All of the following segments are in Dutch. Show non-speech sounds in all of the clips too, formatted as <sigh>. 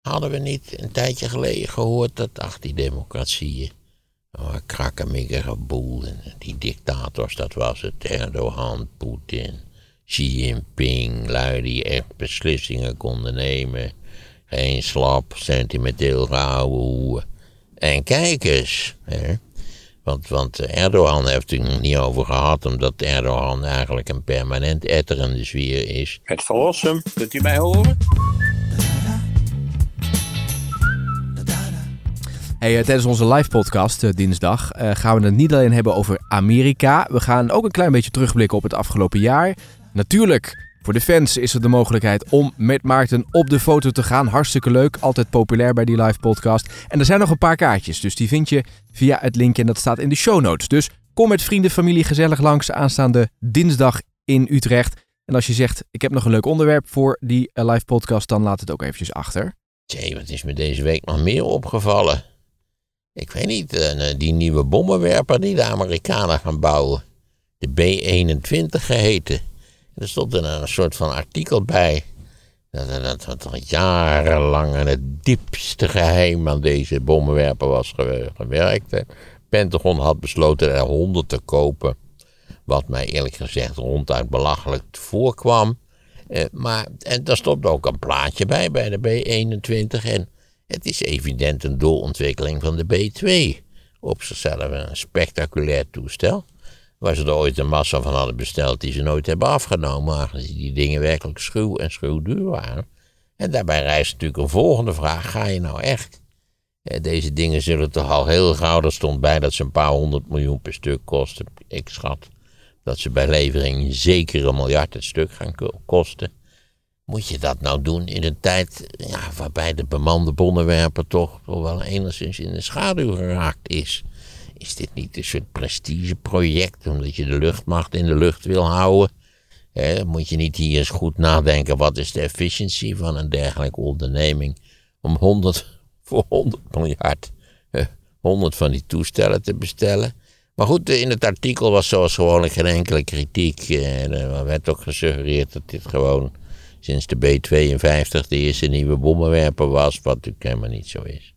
Hadden we niet een tijdje geleden gehoord dat, ach, die democratieën. Oh, een krakkemikkige boel. Die dictators, dat was het. Erdogan, Poetin, Xi Jinping. Lui die echt beslissingen konden nemen. Geen slap, sentimenteel gehouden. En kijk eens. Hè. Want, want Erdogan heeft het niet over gehad, omdat Erdogan eigenlijk een permanent etterende zwier is. Het verlossen, kunt u mij horen? Hey, eh, tijdens onze live podcast eh, dinsdag eh, gaan we het niet alleen hebben over Amerika. We gaan ook een klein beetje terugblikken op het afgelopen jaar. Natuurlijk, voor de fans is er de mogelijkheid om met Maarten op de foto te gaan. Hartstikke leuk, altijd populair bij die live podcast. En er zijn nog een paar kaartjes, dus die vind je via het linkje en dat staat in de show notes. Dus kom met vrienden, familie gezellig langs aanstaande dinsdag in Utrecht. En als je zegt, ik heb nog een leuk onderwerp voor die live podcast, dan laat het ook eventjes achter. Tjee, wat is me deze week nog meer opgevallen? Ik weet niet, eh, die nieuwe bommenwerper die de Amerikanen gaan bouwen. De B-21 geheten. Er stond er een soort van artikel bij. Dat, dat, dat, dat jarenlang aan het diepste geheim aan deze bommenwerper was gewerkt. Hè. Pentagon had besloten er honderd te kopen. Wat mij eerlijk gezegd ronduit belachelijk voorkwam. Eh, maar en daar stond ook een plaatje bij, bij de B-21. En het is evident een doorontwikkeling van de B-2. Op zichzelf een spectaculair toestel. Waar ze er ooit een massa van hadden besteld die ze nooit hebben afgenomen. Aangezien die dingen werkelijk schuw en schuwduur waren. En daarbij rijst natuurlijk een volgende vraag. Ga je nou echt? Deze dingen zullen toch al heel gauw, er stond bij dat ze een paar honderd miljoen per stuk kosten. Ik schat dat ze bij levering zeker een miljard het stuk gaan kosten. Moet je dat nou doen in een tijd ja, waarbij de bemande bonnenwerper toch wel enigszins in de schaduw geraakt is? Is dit niet een soort prestigeproject omdat je de luchtmacht in de lucht wil houden? moet je niet hier eens goed nadenken wat is de efficiëntie van een dergelijke onderneming om 100 <laughs> voor 100 miljard 100 van die toestellen te bestellen? Maar goed, in het artikel was zoals gewoonlijk geen enkele kritiek. En er werd ook gesuggereerd dat dit gewoon sinds de B-52 de eerste nieuwe bommenwerper was, wat natuurlijk helemaal niet zo is.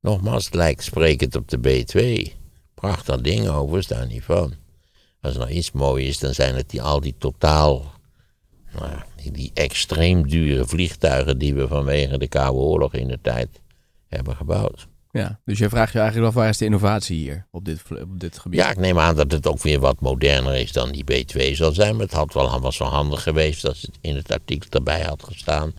Nogmaals, het lijkt sprekend op de B-2. Prachtig ding overigens, daar niet van. Als er nou iets mooi is, dan zijn het die, al die totaal, nou, die, die extreem dure vliegtuigen die we vanwege de Koude Oorlog in de tijd hebben gebouwd. Ja, dus je vraagt je eigenlijk af waar is de innovatie hier op dit, op dit gebied? Ja, ik neem aan dat het ook weer wat moderner is dan die B2 zal zijn. Maar het had wel, was wel handig geweest als het in het artikel erbij had gestaan.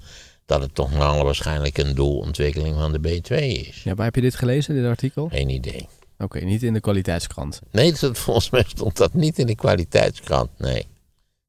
Dat het toch alle waarschijnlijk een doelontwikkeling van de B2 is. Ja, waar heb je dit gelezen, dit artikel? Geen idee. Oké, niet in de kwaliteitskrant. Nee, dat, <laughs> volgens mij stond dat niet in de kwaliteitskrant. Nee.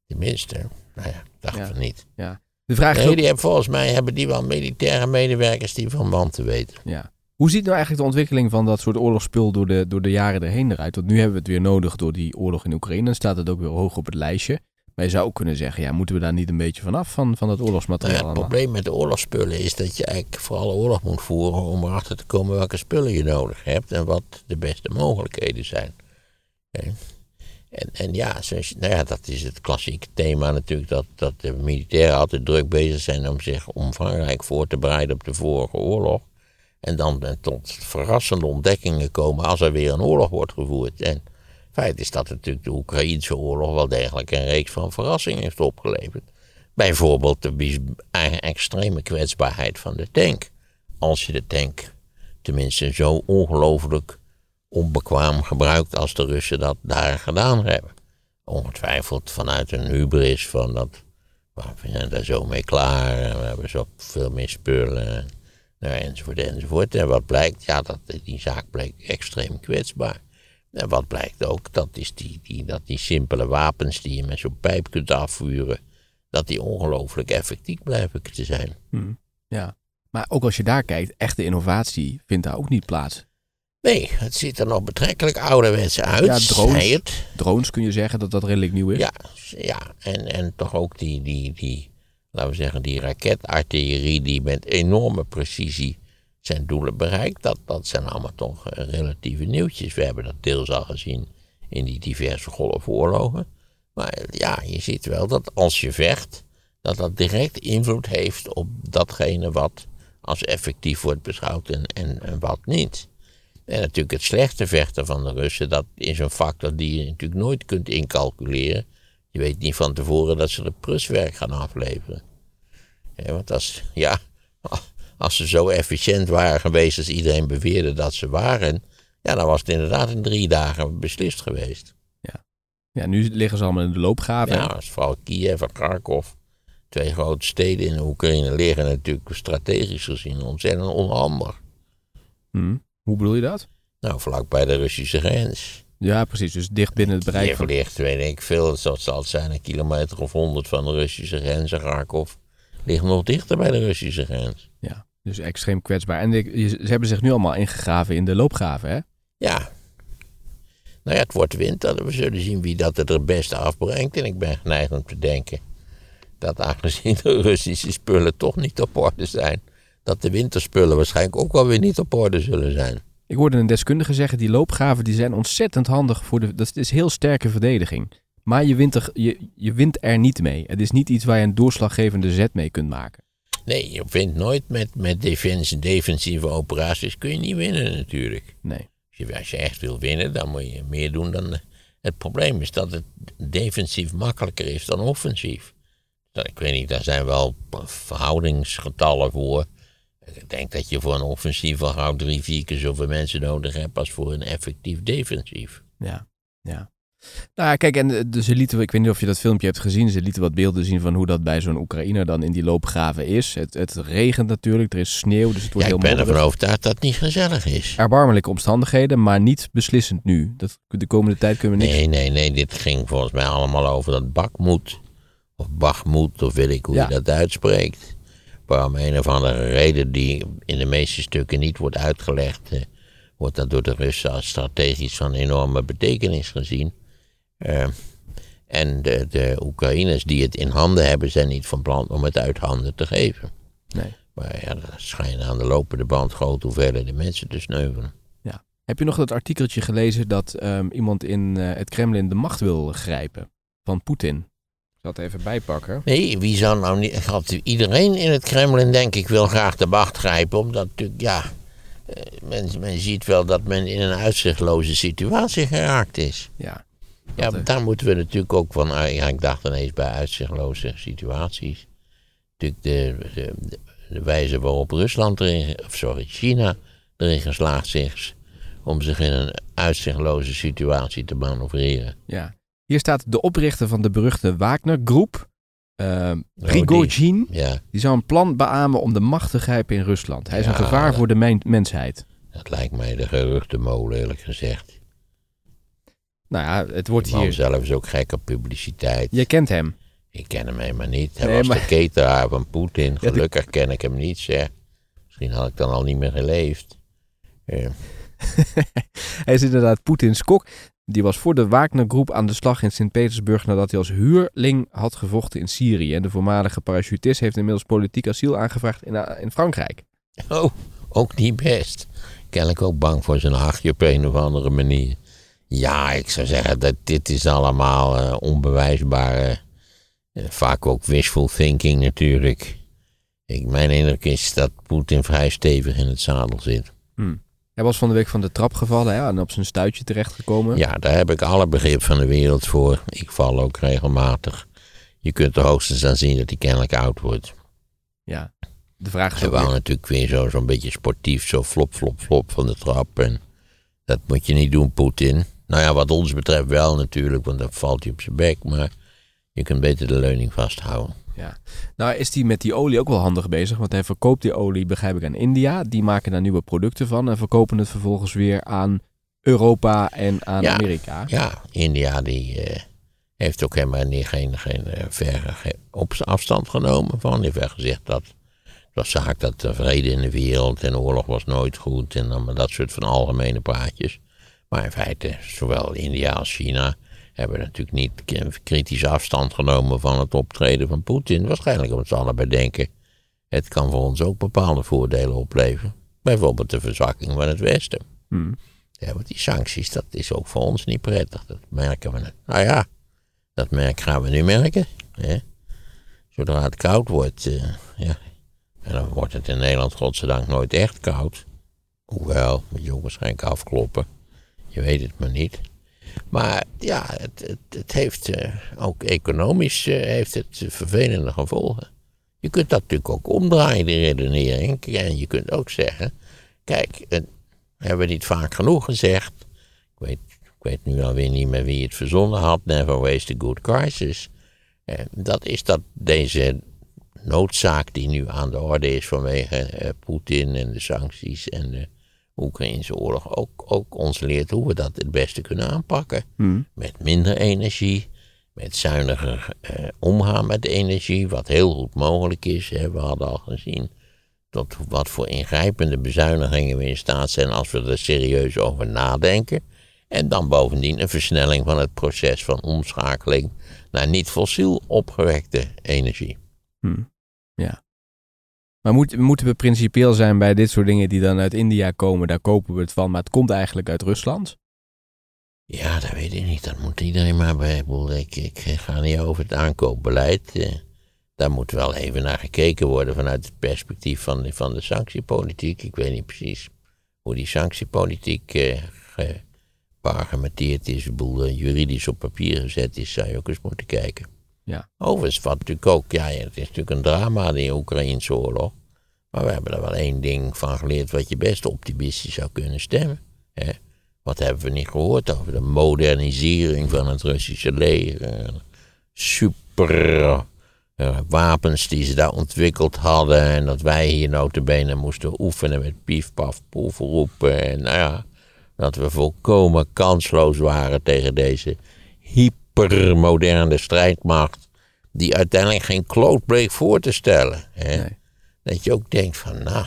Tenminste, nou ja, dacht Ja. van niet. Ja. De vraag Nee, die hebben, volgens mij hebben die wel militaire medewerkers die van wanten weten. Ja. Hoe ziet nou eigenlijk de ontwikkeling van dat soort oorlogsspul door de, door de jaren erheen eruit? Want nu hebben we het weer nodig door die oorlog in Oekraïne. Dan staat het ook weer hoog op het lijstje. Maar je zou ook kunnen zeggen, ja, moeten we daar niet een beetje vanaf van, van dat Nou ja, oorlogsmateriaal? het allemaal? probleem met de oorlogsspullen is dat je eigenlijk vooral oorlog moet voeren om erachter te komen welke spullen je nodig hebt en wat de beste mogelijkheden zijn. En, en ja, zoals, nou ja, dat is het klassieke thema natuurlijk, dat, dat de militairen altijd druk bezig zijn om zich omvangrijk voor te bereiden op de vorige oorlog. En dan eh, tot verrassende ontdekkingen komen als er weer een oorlog wordt gevoerd. En feit is dat natuurlijk de Oekraïnse oorlog wel degelijk een reeks van verrassingen heeft opgeleverd. Bijvoorbeeld de extreme kwetsbaarheid van de tank. Als je de tank tenminste zo ongelooflijk onbekwaam gebruikt als de Russen dat daar gedaan hebben. Ongetwijfeld vanuit een hubris van dat "Nou, we zijn daar zo mee klaar, en we hebben zo veel meer spullen, nou, enzovoort, enzovoort. En wat blijkt? Ja, dat, die zaak bleek extreem kwetsbaar. En wat blijkt ook, dat is die, die, dat die simpele wapens die je met zo'n pijp kunt afvuren, dat die ongelooflijk effectief blijven te zijn. Hm, Ja. Maar ook als je daar kijkt, echte innovatie vindt daar ook niet plaats. Nee, het ziet er nog betrekkelijk ouderwets uit. Ja, drones. Drones kun je zeggen dat dat redelijk nieuw is. Ja, ja. En, en toch ook die, die, die, laten we zeggen, die raketartillerie die met enorme precisie zijn doelen bereikt. Dat, dat zijn allemaal toch eh, relatieve nieuwtjes. We hebben dat deels al gezien in die diverse golfoorlogen. Maar ja, je ziet wel dat als je vecht, dat dat direct invloed heeft op datgene wat als effectief wordt beschouwd en, en, en wat niet. En natuurlijk het slechte vechten van de Russen, dat is een factor die je natuurlijk nooit kunt incalculeren. Je weet niet van tevoren dat ze de pruswerk gaan afleveren. Ja, want als, ja, als ze zo efficiënt waren geweest als iedereen beweerde dat ze waren, ja, dan was het inderdaad in drie dagen beslist geweest. Ja, nu liggen ze allemaal in de loopgraven. Ja, als vooral Kiev en Kharkov, twee grote steden in Oekraïne, liggen natuurlijk strategisch gezien ontzettend onhandig. Hm. Hoe bedoel je dat? Nou, vlak bij de Russische grens. Ja, precies. Dus dicht binnen het bereik Kiev ligt, weet ik veel, dat zal het zijn, een kilometer of honderd van de Russische grens. En Kharkov ligt nog dichter bij de Russische grens. Ja, dus extreem kwetsbaar. En ze hebben zich nu allemaal ingegraven in de loopgraven, hè? Ja. Nou ja, het wordt winter. We zullen zien wie dat het er beste afbrengt. En ik ben geneigd om te denken dat aangezien de Russische spullen toch niet op orde zijn, dat de winterspullen waarschijnlijk ook wel weer niet op orde zullen zijn. Ik hoorde een deskundige zeggen, die loopgraven die zijn ontzettend handig voor de... Dat is heel sterke verdediging. Maar je wint, er, je, je wint er niet mee. Het is niet iets waar je een doorslaggevende zet mee kunt maken. Nee, je vindt nooit met, met defensie, defensieve operaties kun je niet winnen natuurlijk. Nee. Als je, als je echt wil winnen, dan moet je meer doen dan... Het probleem is dat het defensief makkelijker is dan offensief. Dat- Ik weet niet, daar zijn wel verhoudingsgetallen voor. Ik denk dat je voor een offensief al gauw drie, vier keer zoveel mensen nodig hebt als voor een effectief defensief. Ja, ja. Nou ja, kijk, en eh, de- ze lieten, ik weet niet of je dat filmpje hebt gezien, ze lieten wat beelden zien van hoe dat bij zo'n Oekraïner dan in die loopgraven is. Het, het regent natuurlijk, er is sneeuw, dus het Ja, wordt ik heel ben modderig. ervan overtuigd dat het niet gezellig is. Erbarmelijke omstandigheden, maar niet beslissend nu. Dat, de komende tijd kunnen we niks... Nee, nee, nee, dit ging volgens mij allemaal over dat bakmoed. Of bachmoed, of weet ik hoe Ja. je dat uitspreekt. Om een of andere reden die in de meeste stukken niet wordt uitgelegd, eh, wordt dat door de Russen als strategisch van enorme betekenis gezien. Eh, en de, de Oekraïners die het in handen hebben, zijn niet van plan om het uit handen te geven. Nee. Maar ja, er schijnen aan de lopende band grote hoeveelheden mensen te sneuvelen. Heb je nog dat artikeltje gelezen dat ehm, iemand in eh, het Kremlin de macht wil grijpen? Van Poetin. Zal het even bijpakken. Nee, wie zou nou niet. Iedereen in het Kremlin, denk ik, wil graag de macht grijpen. Omdat natuurlijk, ja. eh, Men, men ziet wel dat men in een uitzichtloze situatie geraakt is. Ja. Ja, Dat, maar eh, daar moeten we natuurlijk ook van. Ja, ik dacht ineens bij uitzichtloze situaties. Natuurlijk de, de, de, de wijze waarop Rusland erin. Of sorry, China erin geslaagd is. om zich in een uitzichtloze situatie te manoeuvreren. ja. Hier staat de oprichter van de beruchte Wagner-groep, ehm die. Prigozhin, Ja, die zou een plan beamen om de macht te grijpen in Rusland. Hij is een gevaar dat- voor de men- mensheid. dat lijkt mij de geruchtenmolen, eerlijk gezegd. Nou ja, het wordt Die man hier... zelf is ook gek op publiciteit. Je kent hem. Ik ken hem helemaal niet. Hij Nee, was maar- de cateraar van Poetin. die- Gelukkig ken ik hem niet, zeg. Misschien had ik dan al niet meer geleefd. <laughs> Hij is inderdaad Poetins kok. Die was voor de Wagner-groep aan de slag in Sint-Petersburg nadat hij als huurling had gevochten in Syrië. En de voormalige parachutist heeft inmiddels politiek asiel aangevraagd in, eh, in Frankrijk. Oh, ook niet best. Kennelijk ook bang voor zijn hachje op een of andere manier. Ja, ik zou zeggen dat dit is allemaal eh, onbewijsbare, eh, vaak ook wishful thinking natuurlijk. Ik, mijn indruk is dat Poetin vrij stevig in het zadel zit. Hij was van de week van de trap gevallen hè, en op zijn stuitje terechtgekomen. Ja, daar heb ik alle begrip van de wereld voor. Ik val ook regelmatig. Je kunt er hoogstens aan zien dat hij kennelijk oud wordt. Ja. De vraag is Hij wou weer- natuurlijk weer zo- zo'n beetje sportief, zo flop, flop, flop van de trap. En dat moet je niet doen, Poetin. Nou ja, wat ons betreft wel natuurlijk, want dan valt hij op zijn bek. Maar je kunt beter de leuning vasthouden. Ja. Nou is hij met die olie ook wel handig bezig, want hij verkoopt die olie, begrijp ik, aan India. Die maken daar nieuwe producten van en verkopen het vervolgens weer aan Europa en aan Ja. Amerika. Ja, India die eh, heeft ook helemaal niet, geen, geen eh, verre afstand genomen van. Die heeft gezegd dat het was zaak dat er vrede in de wereld en oorlog was nooit goed. En dan maar dat soort van algemene praatjes. Maar in feite, zowel India als China hebben natuurlijk niet kritisch afstand genomen van het optreden van Poetin. Waarschijnlijk omdat ze allebei denken, het kan voor ons ook bepaalde voordelen opleveren. Bijvoorbeeld de verzwakking van het Westen. Hmm. Ja, want die sancties, dat is ook voor ons niet prettig. Dat merken we. Nou ja, dat merk gaan we nu merken. Hè? Zodra het koud wordt, eh, ja, En dan wordt het in Nederland godzijdank nooit echt koud. Hoewel, moet je ook waarschijnlijk afkloppen. Je weet het maar niet. Maar ja, het, het, het heeft eh, ook economisch eh, heeft het vervelende gevolgen. Je kunt dat natuurlijk ook omdraaien, die redenering. En je kunt ook zeggen, kijk, het, hebben we niet vaak genoeg gezegd. Ik weet, ik weet nu alweer niet meer wie het verzonnen had. Never waste a good crisis. Eh, dat is dat deze noodzaak die nu aan de orde is vanwege eh, Poetin en de sancties en de Oekraïnse oorlog ook, ook ons leert hoe we dat het beste kunnen aanpakken. Hmm. Met minder energie, met zuiniger eh, omgaan met energie, wat heel goed mogelijk is. Hè. We hadden al gezien tot wat voor ingrijpende bezuinigingen we in staat zijn als we er serieus over nadenken. En dan bovendien een versnelling van het proces van omschakeling naar niet-fossiel opgewekte energie. Hmm. Ja. Maar moet, moeten we principieel zijn bij dit soort dingen die dan uit India komen? Daar kopen we het van, maar het komt eigenlijk uit Rusland? Ja, dat weet ik niet. Dat moet iedereen maar bij. Ik, ik, ga niet over het aankoopbeleid. eh, Daar moet wel even naar gekeken worden vanuit het perspectief van de, van de sanctiepolitiek. Ik weet niet precies hoe die sanctiepolitiek eh, is. Ik eh, juridisch op papier gezet is, zou je ook eens moeten kijken. Ja. Overigens, wat natuurlijk ook, ja, het is natuurlijk een drama, die Oekraïnse oorlog. Maar we hebben er wel één ding van geleerd wat je best optimistisch zou kunnen stemmen. Wat hebben we niet gehoord over de modernisering van het Russische leger? Super eh, wapens die ze daar ontwikkeld hadden. En dat wij hier notabene moesten oefenen met pief, paf, poef roepen. En nou ja, dat we volkomen kansloos waren tegen deze hypermoderne strijdmacht. Die uiteindelijk geen kloot bleek voor te stellen. Hè? Nee. Dat je ook denkt van, nou,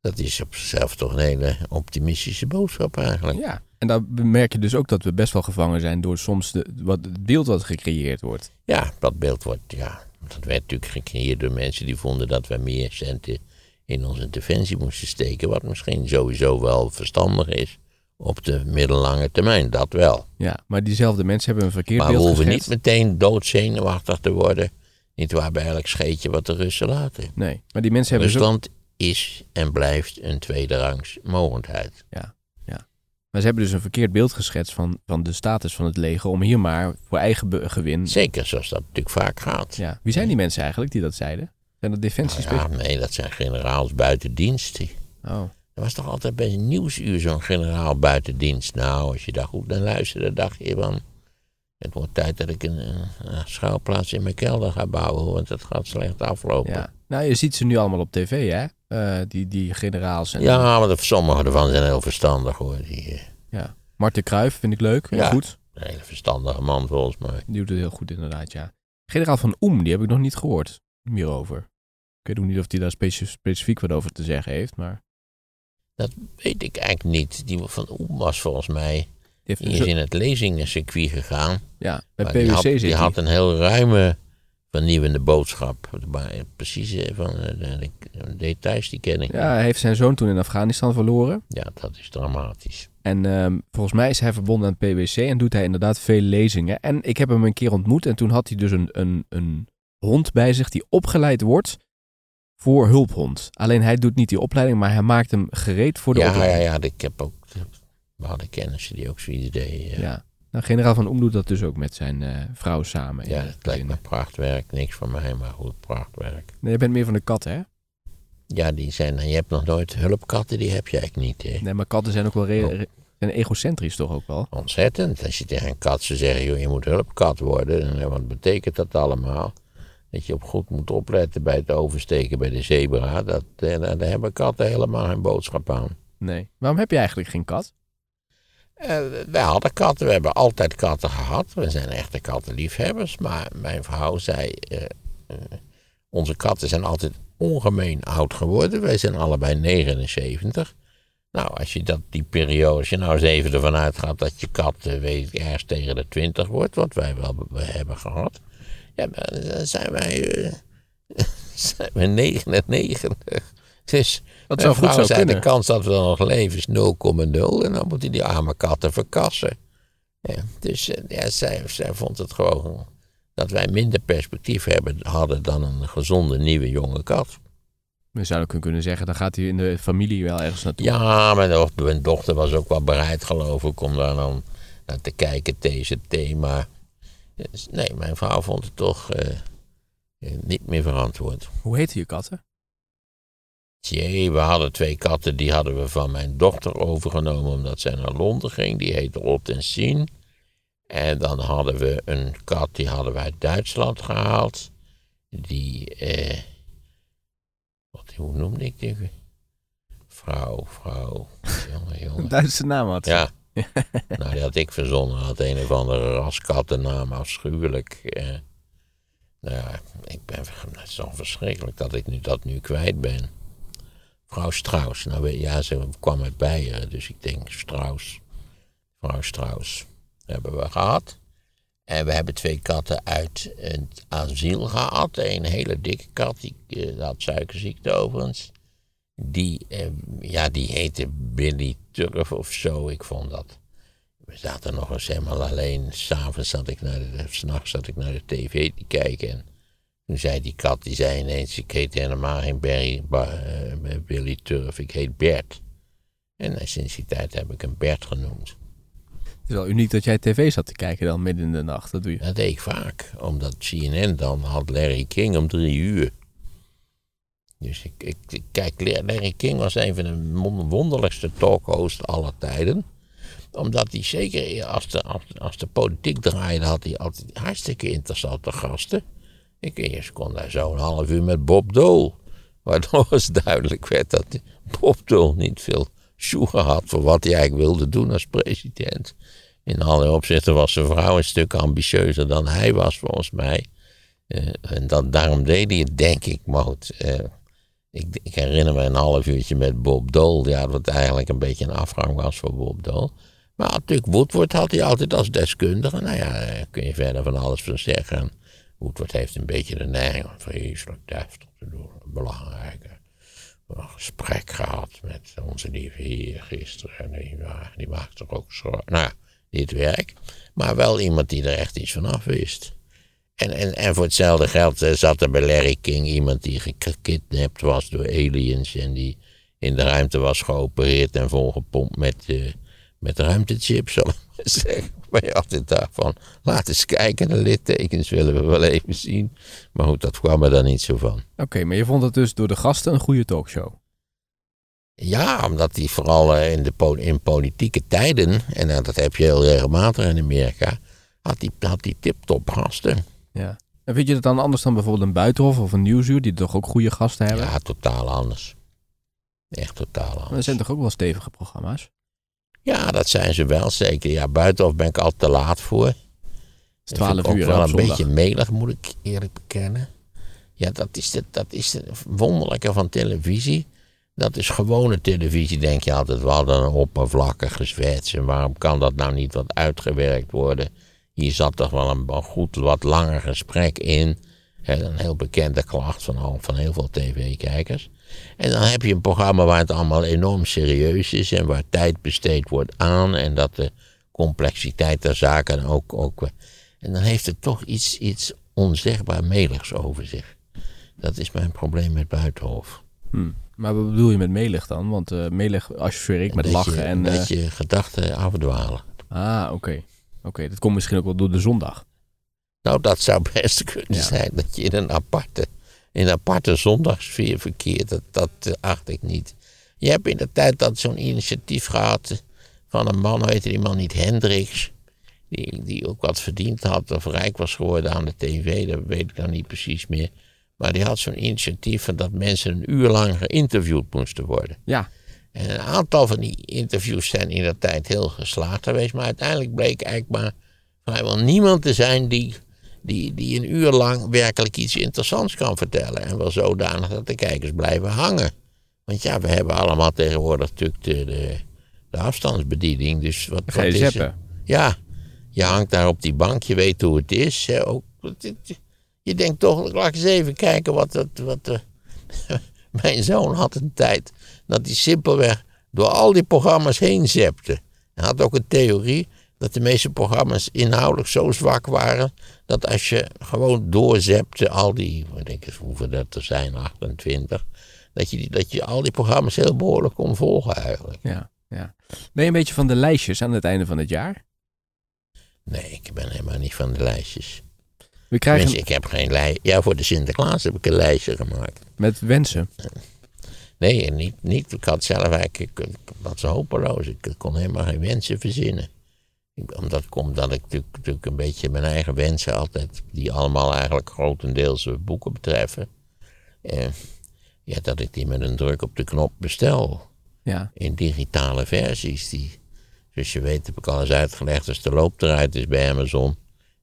dat is op zichzelf toch een hele optimistische boodschap eigenlijk. Ja. En dan merk je dus ook dat we best wel gevangen zijn door soms de, wat, het beeld wat gecreëerd wordt. Ja, dat beeld wordt, ja, dat werd natuurlijk gecreëerd door mensen die vonden dat we meer centen in onze defensie moesten steken. Wat misschien sowieso wel verstandig is op de middellange termijn, dat wel. Ja, maar diezelfde mensen hebben een verkeerd Maar we beeld hoeven niet geschetst. meteen doodzenuwachtig te worden. Niet waar bij elk scheetje wat de Russen laten. Nee, maar die mensen hebben Rusland is en blijft een tweederangs mogendheid. maar ze hebben dus een verkeerd beeld geschetst van, van de status van het leger om hier maar voor eigen gewin. Zeker zoals dat natuurlijk vaak gaat. Ja. Wie zijn die mensen eigenlijk die dat zeiden? Zijn dat defensie Nou ja, nee, dat zijn generaals buiten dienst. Oh, Er was toch altijd bij een nieuwsuur zo'n generaal buiten dienst. Nou, als je daar goed naar luisterde, dacht je van... Het wordt tijd dat ik een, schuilplaats in mijn kelder ga bouwen, want het gaat slecht aflopen. ja. Nou, je ziet ze nu allemaal op tv, hè? Eh, die, die generaals. En Ja, maar de, sommige ervan zijn heel verstandig hoor. Die, eh, ja. Marten Kruijf vind ik leuk. Heel Ja. goed. een hele verstandige man volgens mij. Die doet het heel goed inderdaad, ja. Generaal van Oem, die heb ik nog niet gehoord hierover. Ik weet ook niet of hij daar specifiek wat over te zeggen heeft, maar... Dat weet ik eigenlijk niet. Die van Oem was volgens mij Die is zo- in het lezingencircuit gegaan. ja, bij PwC die had, zit die hij. had een heel ruime vernieuwende boodschap. Maar precies eh, van eh, de, de details die ken ik. Ja, hij heeft zijn zoon toen in Afghanistan verloren. Ja, dat is dramatisch. En ehm, volgens mij is hij verbonden aan het PwC en doet hij inderdaad veel lezingen. En ik heb hem een keer ontmoet en toen had hij dus een, een, een hond bij zich die opgeleid wordt voor hulphond. Alleen hij doet niet die opleiding, maar hij maakt hem gereed voor de Ja, ja, opleiding. ja, ik heb ook. We hadden kennissen die ook zoiets deden. Ja, Ja. Nou, generaal van Oem doet dat dus ook met zijn eh, vrouw samen. ja het lijkt me prachtwerk. Niks van mij, maar goed, prachtwerk. Nee, je bent meer van de katten, hè? Ja, die zijn. Je hebt nog nooit hulpkatten, die heb je eigenlijk niet. Hè? Nee, maar katten zijn ook wel re- Oh. egocentrisch toch ook wel? Ontzettend. Als je tegen een kat zou zeggen, joh, je moet hulpkat worden. En wat betekent dat allemaal? Dat je op goed moet opletten bij het oversteken bij de zebra. Dat, eh, daar, hebben katten helemaal geen boodschap aan. Nee. Waarom heb je eigenlijk geen kat? Eh, wij hadden katten, we hebben altijd katten gehad. We zijn echte kattenliefhebbers. Maar mijn vrouw zei, eh, eh, onze katten zijn altijd ongemeen oud geworden. Wij zijn allebei 79. Nou, als je dat, die periode, als je nou eens even ervan uitgaat dat je kat weet ik, ergens tegen de 20 wordt, wat wij wel be- hebben gehad. Ja, maar dan zijn wij, eh, <laughs> zijn we 99. Dus Dat zou goed vrouw zo zei, kunnen. de kans dat we dan nog leven is 0,0. En dan moeten die arme katten verkassen. Ja, dus eh, ja, zij, zij vond het gewoon dat wij minder perspectief hebben, hadden dan een gezonde nieuwe jonge kat. We zouden kunnen zeggen, dan gaat hij in de familie wel ergens naartoe. Ja, mijn, do- mijn dochter was ook wel bereid, geloof ik, om daar dan naar te kijken, TZT. Maar dus, nee, mijn vrouw vond het toch eh, eh, niet meer verantwoord. Hoe heten je katten? Tjee, we hadden twee katten, die hadden we van mijn dochter overgenomen omdat zij naar Londen ging. Die heette Ot en Sien. En dan hadden we een kat, die hadden we uit Duitsland gehaald. Die, eh, wat, hoe noemde ik die? Vrouw, vrouw, jongen, jongen. Duitse naam had ze. Ja. <laughs> nou, die had ik verzonnen. Had een of andere raskattennaam, afschuwelijk. Eh. Nou ja, ik ben, het is al verschrikkelijk dat ik nu, dat nu kwijt ben. Vrouw Strauss. Nou, ja, ze kwam uit Beieren, dus ik denk Strauss. Vrouw Strauss hebben we gehad. En we hebben twee katten uit het asiel gehad. Een hele dikke kat, die eh, had suikerziekte overigens. Die, eh, ja, die heette Billy Turf of zo. Ik vond dat. We zaten nog eens helemaal alleen. S'avonds zat ik naar de, s'nachts zat ik naar de tv te kijken. En toen zei die kat, die zei ineens, ik heet helemaal geen Barry, Ba- eh, Billy Turf, ik heet Bert. En eh, sinds die tijd heb ik hem Bert genoemd. Het is wel uniek dat jij tv zat te kijken dan midden in de nacht. Dat doe je. Dat deed ik vaak, omdat CNN dan had Larry King om drie uur. Dus ik, kijk, Larry King was een van de won- wonderlijkste talkhosts aller tijden. Omdat hij zeker als de, als, de- politiek draaide, had hij altijd hartstikke interessante gasten. Ik eerst kon daar zo'n half uur met Bob Dole. Waardoor eens <laughs> duidelijk werd dat Bob Dole niet veel sjoegen had voor wat hij eigenlijk wilde doen als president. In alle opzichten was zijn vrouw een stuk ambitieuzer dan hij was, volgens mij. Eh, en dat, daarom deed hij het, denk ik, Moot. Eh, ik, ik herinner me een half uurtje met Bob Dole. Ja, wat eigenlijk een beetje een afgang was voor Bob Dole. Maar natuurlijk, Woodward had hij altijd als deskundige. Nou ja, daar kun je verder van alles van zeggen. Woodward heeft een beetje de neiging om vreselijk deftig te doen. Belangrijke een gesprek gehad met onze lieve heer gisteren. En die, die maakte er ook zo. Nou dit werk. Maar wel iemand die er echt iets van af wist. En, en, en voor hetzelfde geld eh, zat er bij Larry King iemand die gekidnapt was door aliens. En die in de ruimte was geopereerd en volgepompt met, eh, met ruimtechips, <laughs> zal ik maar zeggen. Maar je altijd daarvan, laat eens kijken, de littekens willen we wel even zien. Maar goed, dat kwam er dan niet zo van. Oké, maar je vond het dus door de gasten een goede talkshow. Ja, omdat die vooral eh, in, de po- in politieke tijden, en dat heb je heel regelmatig in Amerika, had die, had die tip-top gasten. Ja. En vind je dat dan anders dan bijvoorbeeld een Buitenhof of een Nieuwsuur, die toch ook goede gasten hebben? Ja, totaal anders. Echt totaal Maar er anders. zijn toch ook wel stevige programma's? Ja, dat zijn ze wel zeker. Ja, buitenhof ben ik al te laat voor. Het is 12 Dat vind ik uur wel een zondag. beetje melig, moet ik eerlijk bekennen. Ja, dat is, de, dat is het wonderlijke van televisie. Dat is gewone televisie, denk je altijd. We hadden een oppervlakkige zwets. En waarom kan dat nou niet wat uitgewerkt worden? Hier zat toch wel een, goed wat langer gesprek in. Een heel bekende klacht van, van heel veel tv-kijkers. En dan heb je een programma waar het allemaal enorm serieus is. En waar tijd besteed wordt aan. En dat de complexiteit der zaken ook. ook en dan heeft het toch iets, iets onzegbaar meligs over zich. Dat is mijn probleem met Buitenhof. Hm. Maar wat bedoel je met melig dan? Want eh melig associeer ik met dat lachen je, en... Dat eh, je gedachten afdwalen. Ah, oké. Oké, dat komt misschien ook wel door de zondag. Nou, dat zou best <laughs> kunnen Ja. zijn dat je in een aparte, in een aparte zondagssfeer verkeert. Dat, dat eh, acht ik niet. Je hebt in de tijd dat zo'n initiatief gehad eh, van een man, weet je die man niet, Hendricks. Die, die ook wat verdiend had of rijk was geworden aan de tv, dat weet ik nou niet precies meer. Maar die had zo'n initiatief van dat mensen een uur lang geïnterviewd moesten worden. Ja, En een aantal van die interviews zijn in dat tijd heel geslaagd geweest. Maar uiteindelijk bleek eigenlijk maar vrijwel niemand te zijn die, die, die een uur lang werkelijk iets interessants kan vertellen. En wel zodanig dat de kijkers blijven hangen. Want ja, we hebben allemaal tegenwoordig natuurlijk de, de, de afstandsbediening. Dus wat, wat is zappen. Ja, je hangt daar op die bank, je weet hoe het is. Hè, ook, het- het- je denkt toch, laat eens even kijken wat... wat, wat eh, <laughs> mijn zoon had een tijd dat hij simpelweg door al die programma's heen zepte. Hij had ook een theorie dat de meeste programma's inhoudelijk zo zwak waren. dat als je gewoon doorzepte al die. wat denk eens hoeveel dat er zijn, 28. Dat je, dat je al die programma's heel behoorlijk kon volgen eigenlijk. Ja, ja. Ben je een beetje van de lijstjes aan het einde van het jaar? Nee, ik ben helemaal niet van de lijstjes. We krijgen Tenminste, ik heb geen lijst. Ja, voor de Sinterklaas heb ik een lijstje gemaakt. met wensen. Nee, niet, niet. Ik had zelf eigenlijk. Ik, was hopeloos. Ik kon helemaal geen wensen verzinnen. Ik, omdat komt dat ik natuurlijk, natuurlijk een beetje mijn eigen wensen altijd. die allemaal eigenlijk grotendeels eh, boeken betreffen. Eh, ja, dat ik die met een druk op de knop bestel. Ja, in digitale versies. Die, zoals je weet, heb ik al eens uitgelegd, als de loop eruit is bij Amazon.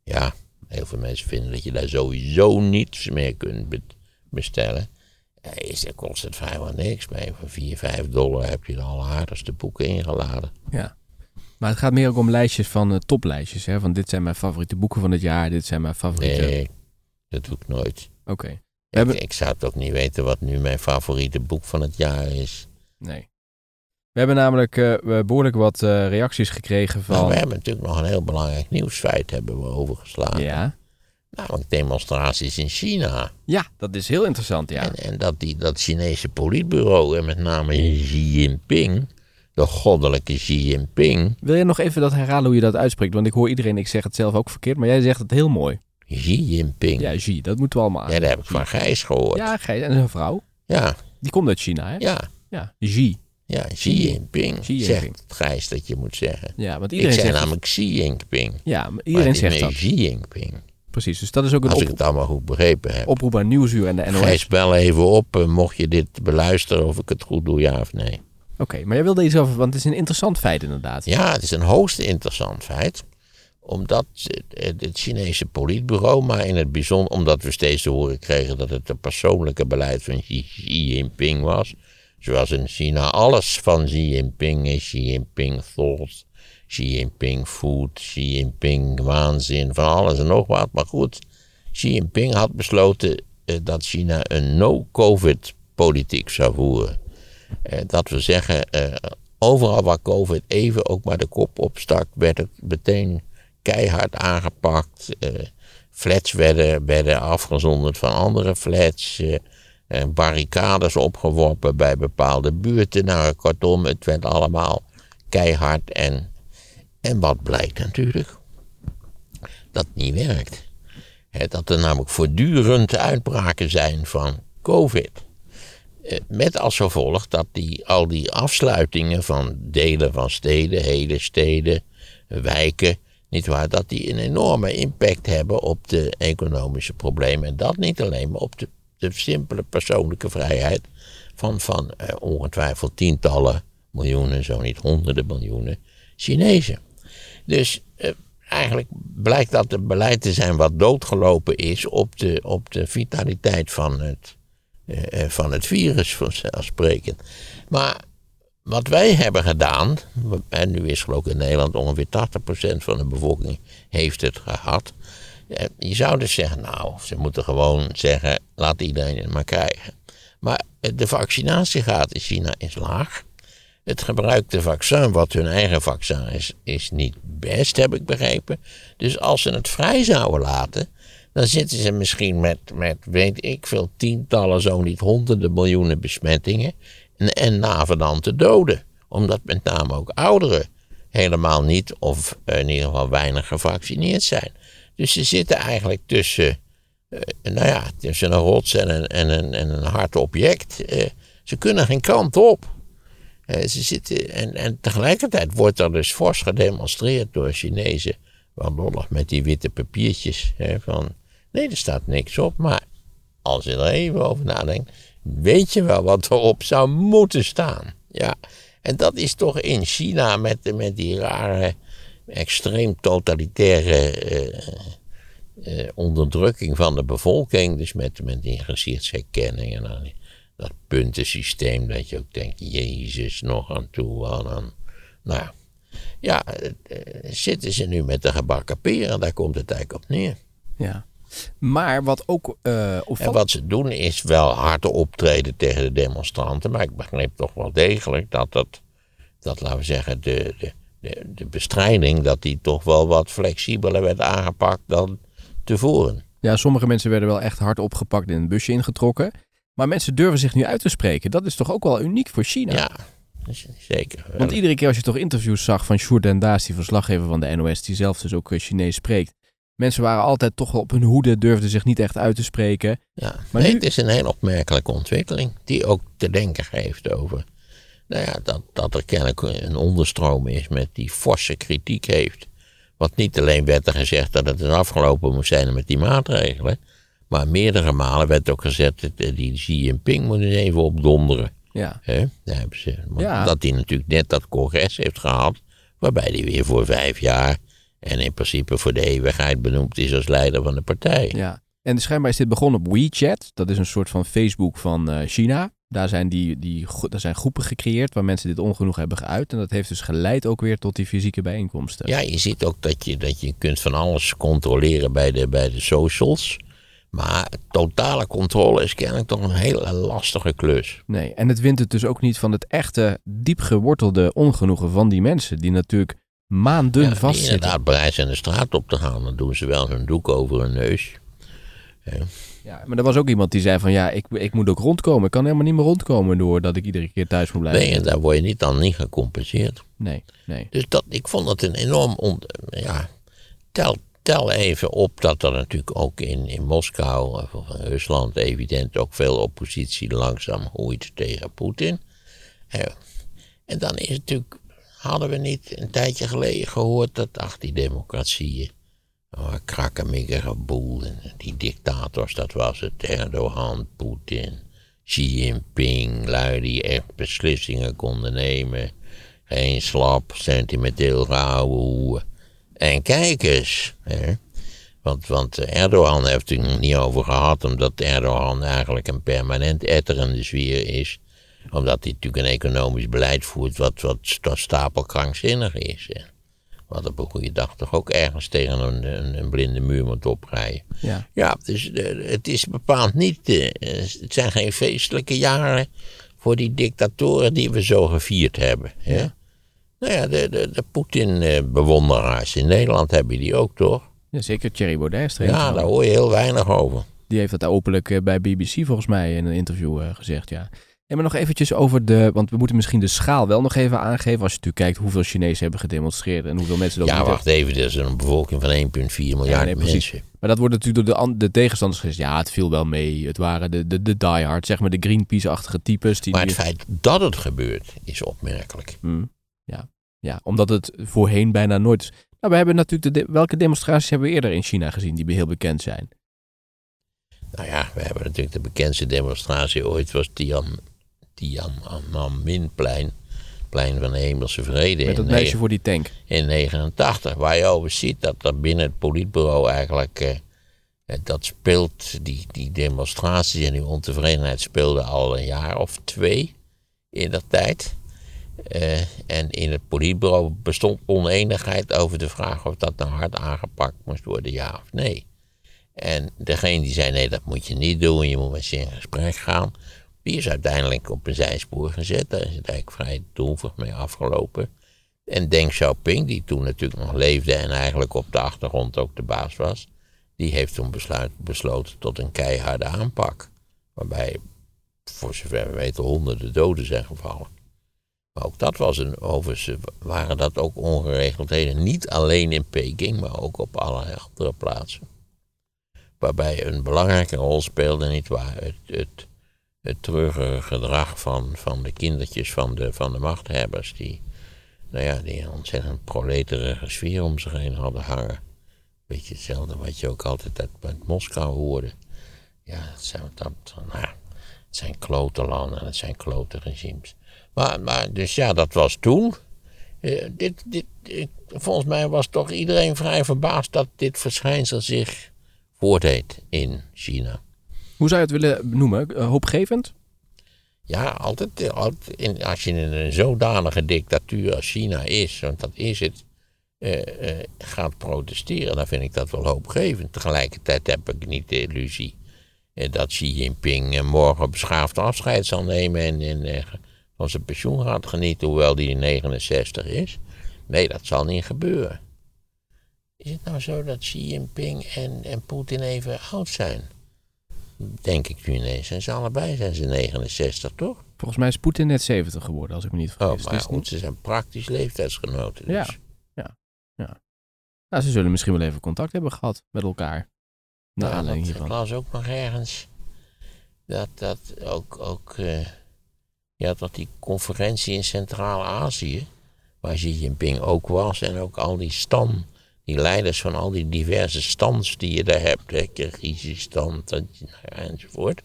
Ja, heel veel mensen vinden dat je daar sowieso niets meer kunt be- bestellen. Is, dan kost het vrijwel niks. Maar voor 4, 5 dollar heb je er al aardigste boeken ingeladen. ja. Maar het gaat meer ook om lijstjes van eh, toplijstjes. Hè? Van dit zijn mijn favoriete boeken van het jaar. Dit zijn mijn favoriete... Nee, dat doe ik nooit. Oké, Ik, hebben- ik zou het ook niet weten wat nu mijn favoriete boek van het jaar is. nee. We hebben namelijk eh, behoorlijk wat eh, reacties gekregen Maar van... we hebben natuurlijk nog een heel belangrijk nieuwsfeit hebben we overgeslagen. ja. Namelijk demonstraties in China. ja, dat is heel interessant, ja. En, en dat die, dat Chinese politbureau, en met name Xi Jinping, de goddelijke Xi Jinping, Wil je nog even dat herhalen hoe je dat uitspreekt? Want ik hoor iedereen, ik zeg het zelf ook verkeerd, maar jij zegt het heel mooi. Xi Jinping, ja, Ja, Xi, dat moeten we allemaal aan. daar heb ik van Gijs gehoord. Ja, Ja, Gijs, en zijn vrouw. ja, Die komt uit China, hè? ja, Ja, Xi. Xi Jinping, Xi Jinping. zegt Gijs dat je moet zeggen. Ja, want Ik iedereen zei zegt... namelijk Xi Jinping, Ja, maar maar iedereen is zegt dat. Xi Jinping. Precies, dus dat is ook een Als ik het allemaal goed begrepen heb. oproep aan Nieuwsuur en de NOS. Gijs, bel even op, eh, mocht je dit beluisteren, of ik het goed doe, ja of nee. Oké, maar jij wilde iets over, want het is een interessant feit inderdaad. Ja, het is een hoogst interessant feit. Omdat eh, het Chinese politbureau, maar in het bijzonder omdat we steeds te horen kregen dat het het persoonlijke beleid van Xi, Xi Jinping was. Zoals in China alles van Xi Jinping is. Xi Jinping thought, Xi Jinping food, Xi Jinping waanzin, van alles en nog wat. Maar goed, Xi Jinping had besloten eh, dat China een no-covid-politiek zou voeren. Eh, dat we zeggen, eh, overal waar COVID even ook maar de kop opstak, werd het meteen keihard aangepakt. Flats werden, werden afgezonderd van andere flats. barricades opgeworpen bij bepaalde buurten. Nou, kortom, het werd allemaal keihard. En, en wat blijkt natuurlijk? Dat het niet werkt. Hè, dat er namelijk voortdurend uitbraken zijn van COVID. Eh, Met als gevolg dat die, al die afsluitingen van delen van steden, hele steden, wijken, niet waar, dat die een enorme impact hebben op de economische problemen. En dat niet alleen, maar op de, de simpele persoonlijke vrijheid van, van eh, ongetwijfeld tientallen miljoenen, zo niet honderden miljoenen Chinezen. Dus eh, eigenlijk blijkt dat het beleid te zijn wat doodgelopen is op de, op de vitaliteit van het, eh, eh, van het virus, vanzelfsprekend. Maar wat wij hebben gedaan, en nu is geloof ik in Nederland ongeveer 80% van de bevolking heeft het gehad. Eh, Je zou dus zeggen, nou, ze moeten gewoon zeggen, laat iedereen het maar krijgen. Maar de vaccinatiegraad in China is laag. Het gebruikte vaccin, wat hun eigen vaccin is, is niet best, heb ik begrepen. Dus als ze het vrij zouden laten, dan zitten ze misschien met, met weet ik veel, tientallen, zo niet honderden miljoenen besmettingen. En, en navenante doden. Omdat met name ook ouderen helemaal niet, of in ieder geval weinig gevaccineerd zijn. Dus ze zitten eigenlijk tussen, eh, nou ja, tussen een rots en een, en een, en een hard object. Eh, ze kunnen geen kant op. Eh, ze zitten, en, en tegelijkertijd wordt er dus fors gedemonstreerd door Chinezen. Wel met die witte papiertjes. Hè, van, nee, er staat niks op. Maar als je er even over nadenkt, weet je wel wat erop zou moeten staan. Ja, en dat is toch in China met, met die rare, extreem totalitaire eh, eh, onderdrukking van de bevolking. Dus met, met die gezichtsherkenning en die- dat puntensysteem dat je ook denkt, Jezus, nog aan toe. aan- aan. Nou ja, eh, zitten ze nu met de gebakken peren, daar komt het eigenlijk op neer. Ja. Maar wat ook eh En wat ze doen is wel hard optreden tegen de demonstranten. Maar ik begreep toch wel degelijk dat dat, dat laten we zeggen, de, de de, de bestrijding, dat die toch wel wat flexibeler werd aangepakt dan tevoren. Ja, sommige mensen werden wel echt hard opgepakt en in een busje ingetrokken. Maar mensen durven zich nu uit te spreken. Dat is toch ook wel uniek voor China? Ja, zeker. Want iedere keer als je toch interviews zag van Sjoerd die verslaggever van de NOS, die zelf dus ook eh, Chinees spreekt. Mensen waren altijd toch wel op hun hoede, durfden zich niet echt uit te spreken. Ja, Maar nee, nu- het is een heel opmerkelijke ontwikkeling die ook te denken geeft over nou ja, dat, dat er kennelijk een onderstroom is met die forse kritiek heeft. Want niet alleen werd er gezegd dat het een afgelopen moest zijn met die maatregelen, maar meerdere malen werd ook gezegd dat eh, die Xi Jinping moet eens even opdonderen. Ja, Hè? Daar hebben ze, want Ja. Dat hij natuurlijk net dat congres heeft gehad, waarbij hij weer voor vijf jaar en in principe voor de eeuwigheid benoemd is als leider van de partij. ja. En schijnbaar is dit begonnen op WeChat. Dat is een soort van Facebook van eh, China. Daar zijn, die, die, daar zijn groepen gecreëerd waar mensen dit ongenoeg hebben geuit. En dat heeft dus geleid ook weer tot die fysieke bijeenkomsten. Ja, je ziet ook dat je, dat je kunt van alles controleren bij de, bij de socials. Maar totale controle is kennelijk toch een hele lastige klus. Nee, en het wint het dus ook niet van het echte, diep gewortelde ongenoegen van die mensen. Die natuurlijk maanden Ja, die vastzitten. inderdaad bereid zijn de straat op te gaan. Dan doen ze wel hun doek over hun neus. Ja, maar er was ook iemand die zei van ja, ik, ik moet ook rondkomen. Ik kan helemaal niet meer rondkomen doordat ik iedere keer thuis moet blijven. Nee, en daar word je niet dan niet gecompenseerd. Nee, nee. Dus dat, ik vond dat een enorm... On, ja, tel, tel even op dat er natuurlijk ook in, in Moskou of in Rusland evident ook veel oppositie langzaam groeit tegen Poetin. En dan is het natuurlijk, hadden we niet een tijdje geleden gehoord dat, ach, die democratieën, oh, krakkemikkige boel, en die dictators, dat was het, Erdogan, Poetin, Xi Jinping, lui die echt beslissingen konden nemen, geen slap, sentimenteel gehouden. En kijk eens, hè. Want, want Erdogan heeft het er niet over gehad, omdat Erdogan eigenlijk een permanent etterende sfeer is. Omdat hij natuurlijk een economisch beleid voert wat, wat sta- stapelkrankzinnig is. Hè. Wat op een goede dag toch ook ergens tegen een, een, een blinde muur moet oprijden. Ja. Ja, dus eh, het is bepaald niet. eh, het zijn geen feestelijke jaren voor die dictatoren die we zo gevierd hebben. Hè? Ja. Nou ja, de, de, de Poetin-bewonderaars in Nederland heb je die ook toch? ja zeker Thierry Baudet Ja, daar hoor je heel weinig over. Die heeft dat openlijk eh, bij BBC volgens mij in een interview eh, gezegd, ja. En maar nog eventjes over de, want we moeten misschien de schaal wel nog even aangeven. Als je natuurlijk kijkt hoeveel Chinezen hebben gedemonstreerd en hoeveel mensen dat Ja, wacht even, er is een bevolking van 1,4 miljard Ja, nee, mensen. Maar dat wordt natuurlijk door de, de tegenstanders gezegd. Ja, het viel wel mee. Het waren de, de, de diehard, zeg maar de Greenpeace-achtige types. Die, Maar het feit dat het gebeurt, is opmerkelijk. Hmm, ja. Ja, omdat het voorheen bijna nooit... Nou, we hebben natuurlijk... De, de- welke demonstraties hebben we eerder in China gezien die heel bekend zijn? Nou ja, we hebben natuurlijk de bekendste demonstratie ooit, was Tian, Tiananmenplein. Plein van de Hemelse Vrede. Met dat meisje voor die tank. in 89, waar je over ziet dat er binnen het politbureau eigenlijk eh, eh, dat speelt, die, die demonstraties en die ontevredenheid speelde al een jaar of twee in dat tijd. Eh, en in het politbureau bestond oneenigheid over de vraag of dat nou hard aangepakt moest worden, ja of nee. En degene die zei nee, dat moet je niet doen, je moet met ze in gesprek gaan. Die is uiteindelijk op een zijspoor gezet. Daar is het eigenlijk vrij droevig mee afgelopen. En Deng Xiaoping, die toen natuurlijk nog leefde en eigenlijk op de achtergrond ook de baas was, die heeft toen besluit, besloten tot een keiharde aanpak. Waarbij, voor zover we weten, honderden doden zijn gevallen. Maar ook dat was een, overigens waren dat ook ongeregeldheden, niet alleen in Peking, maar ook op allerlei andere plaatsen. Waarbij een belangrijke rol speelde, nietwaar, het, het, het treurige gedrag van, van de kindertjes van de, van de machthebbers, die, nou ja, die een ontzettend proleterige sfeer om zich heen hadden hangen. Beetje hetzelfde wat je ook altijd uit, uit Moskou hoorde. Ja, het zijn, dat, nou, het zijn klote landen en het zijn klote regimes. Maar, maar, dus ja, dat was toen. Eh, dit, dit, ik- volgens mij was toch iedereen vrij verbaasd dat dit verschijnsel zich voordeed in China. Hoe zou je het willen noemen? Eh, hoopgevend? Ja, altijd, eh, altijd in, als je in een zodanige dictatuur als China is, want dat is het, gaat protesteren, dan vind ik dat wel hoopgevend. Tegelijkertijd heb ik niet de illusie dat Xi Jinping morgen beschaafd afscheid zal nemen en, en van zijn pensioen gaat genieten, hoewel die 69 is. Nee, dat zal niet gebeuren. Is het nou zo dat Xi Jinping en, en Poetin even oud zijn? Denk ik nu ineens. Zijn ze allebei zijn ze 69, toch? Volgens mij is Poetin net 70 geworden, als ik me niet vergis. Oh, maar Dus goed, ze zijn praktisch leeftijdsgenoten. Dus. Ja. Nou, ze zullen misschien wel even contact hebben gehad met elkaar. Naar Nou, aanleiding dat, ik hiervan. las ook nog ergens dat dat ook, ook eh, ja, dat die conferentie in Centraal-Azië, waar Xi Jinping ook was en ook al die stam, die leiders van al die diverse stands die je daar hebt, Kyrgyzstan enzovoort,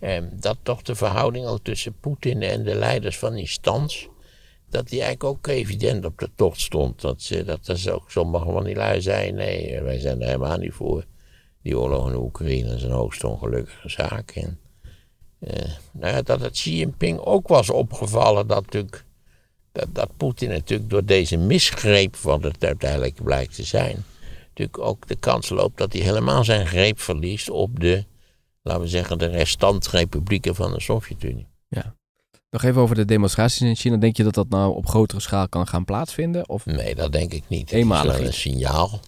eh, dat toch de verhouding ook tussen Poetin en de leiders van die stands, dat die eigenlijk ook evident op de tocht stond. Dat, ze, dat er ook sommige van die lui zeiden, nee, wij zijn er helemaal niet voor. Die oorlog in Oekraïne is een hoogst ongelukkige zaak. En, nou ja, dat het Xi Jinping ook was opgevallen dat, natuurlijk, dat, dat Poetin natuurlijk door deze misgreep, wat het uiteindelijk blijkt te zijn, natuurlijk ook de kans loopt dat hij helemaal zijn greep verliest op de, laten we zeggen, de restantrepublieken van de Sovjet-Unie. Nog even over de demonstraties in China. Denk je dat dat nou op grotere schaal kan gaan plaatsvinden? Of Nee, dat denk ik niet. Het Eenmalig is een signaal.